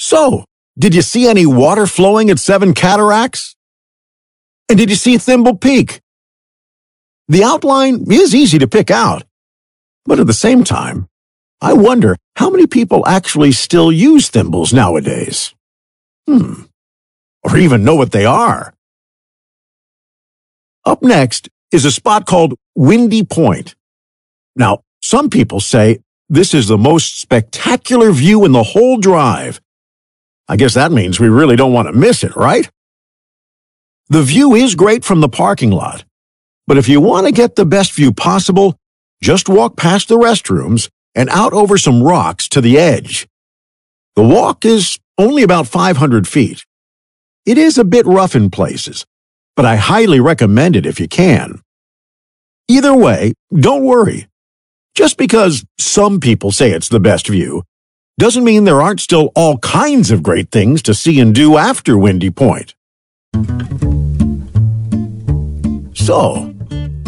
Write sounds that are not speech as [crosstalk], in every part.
So, did you see any water flowing at Seven Cataracts? And did you see Thimble Peak? The outline is easy to pick out, but at the same time, I wonder how many people actually still use thimbles nowadays. Hmm. Or even know what they are. Up next is a spot called Windy Point. Now, some people say this is the most spectacular view in the whole drive. I guess that means we really don't want to miss it, right? The view is great from the parking lot, but if you want to get the best view possible, just walk past the restrooms and out over some rocks to the edge. The walk is only about 500 feet. It is a bit rough in places, but I highly recommend it if you can. Either way, don't worry. Just because some people say it's the best view doesn't mean there aren't still all kinds of great things to see and do after Windy Point. So,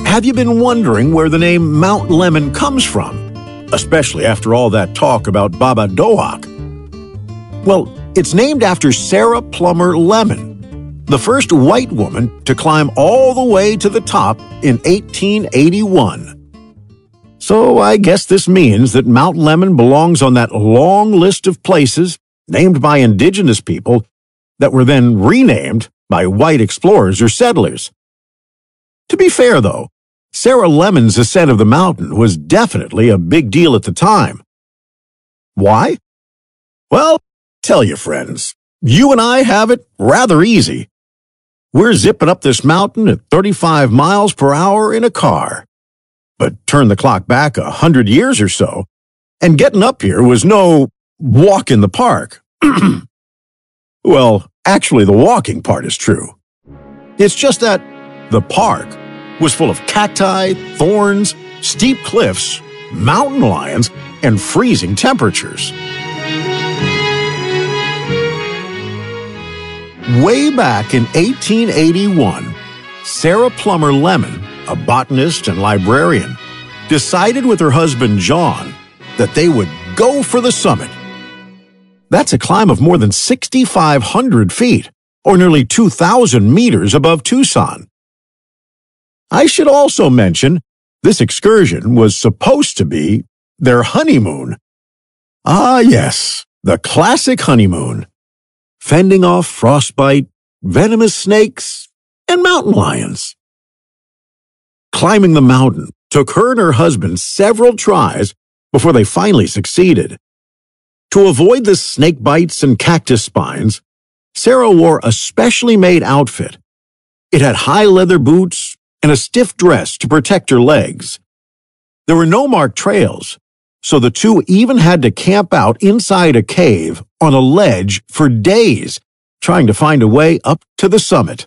have you been wondering where the name Mount Lemmon comes from? Especially after all that talk about Babad Do'ag. Well, it's named after Sarah Plummer Lemmon, the first white woman to climb all the way to the top in 1881. So I guess this means that Mount Lemmon belongs on that long list of places named by indigenous people that were then renamed by white explorers or settlers. To be fair, though, Sarah Lemmon's ascent of the mountain was definitely a big deal at the time. Why? Well, tell you friends, you and I have it rather easy. We're zipping up this mountain at 35 miles per hour in a car. But turn the clock back a hundred years or so, and getting up here was no walk in the park. [clears throat] well, actually, the walking part is true. It's just that the park was full of cacti, thorns, steep cliffs, mountain lions, and freezing temperatures. Way back in 1881, Sarah Plummer Lemmon, a botanist and librarian, decided with her husband John that they would go for the summit. That's a climb of more than 6,500 feet, or nearly 2,000 meters above Tucson. I should also mention this excursion was supposed to be their honeymoon. Ah, yes, the classic honeymoon. Fending off frostbite, venomous snakes, and mountain lions. Climbing the mountain took her and her husband several tries before they finally succeeded. To avoid the snake bites and cactus spines, Sarah wore a specially made outfit. It had high leather boots, and a stiff dress to protect her legs. There were no marked trails, so the two even had to camp out inside a cave on a ledge for days, trying to find a way up to the summit.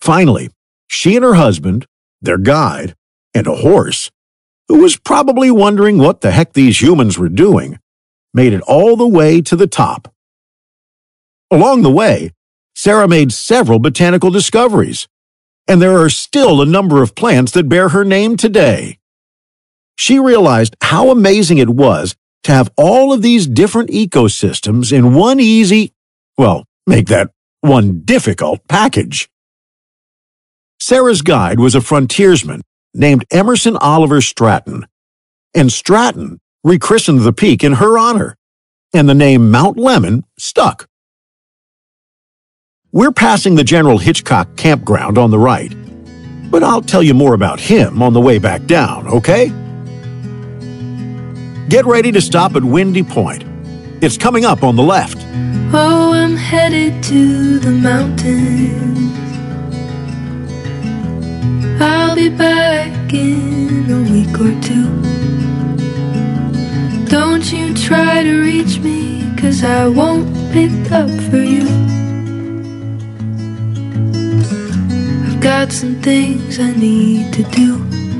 Finally, she and her husband, their guide, and a horse, who was probably wondering what the heck these humans were doing, made it all the way to the top. Along the way, Sarah made several botanical discoveries, and there are still a number of plants that bear her name today. She realized how amazing it was to have all of these different ecosystems in one easy, well, make that one difficult package. Sarah's guide was a frontiersman named Emerson Oliver Stratton, and Stratton rechristened the peak in her honor, and the name Mount Lemmon stuck. We're passing the General Hitchcock campground on the right, but I'll tell you more about him on the way back down, okay? Get ready to stop at Windy Point. It's coming up on the left. Oh, I'm headed to the mountains. I'll be back in a week or two. Don't you try to reach me, cause I won't pick up for you. I've got some things I need to do.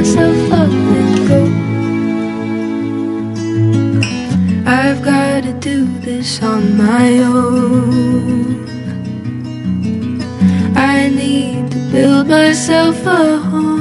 Myself up and go. I've got to do this on my own. I need to build myself a home.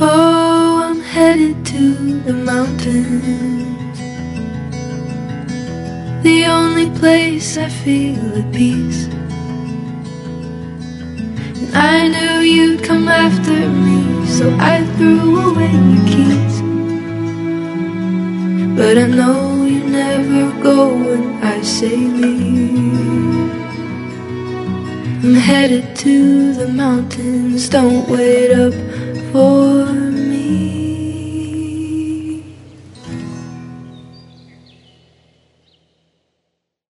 Oh, I'm headed to the mountains. The only place I feel at peace. And I knew you'd come after me, so I threw away your keys. But I know you never go when I say leave. I'm headed to the mountains, don't wait up or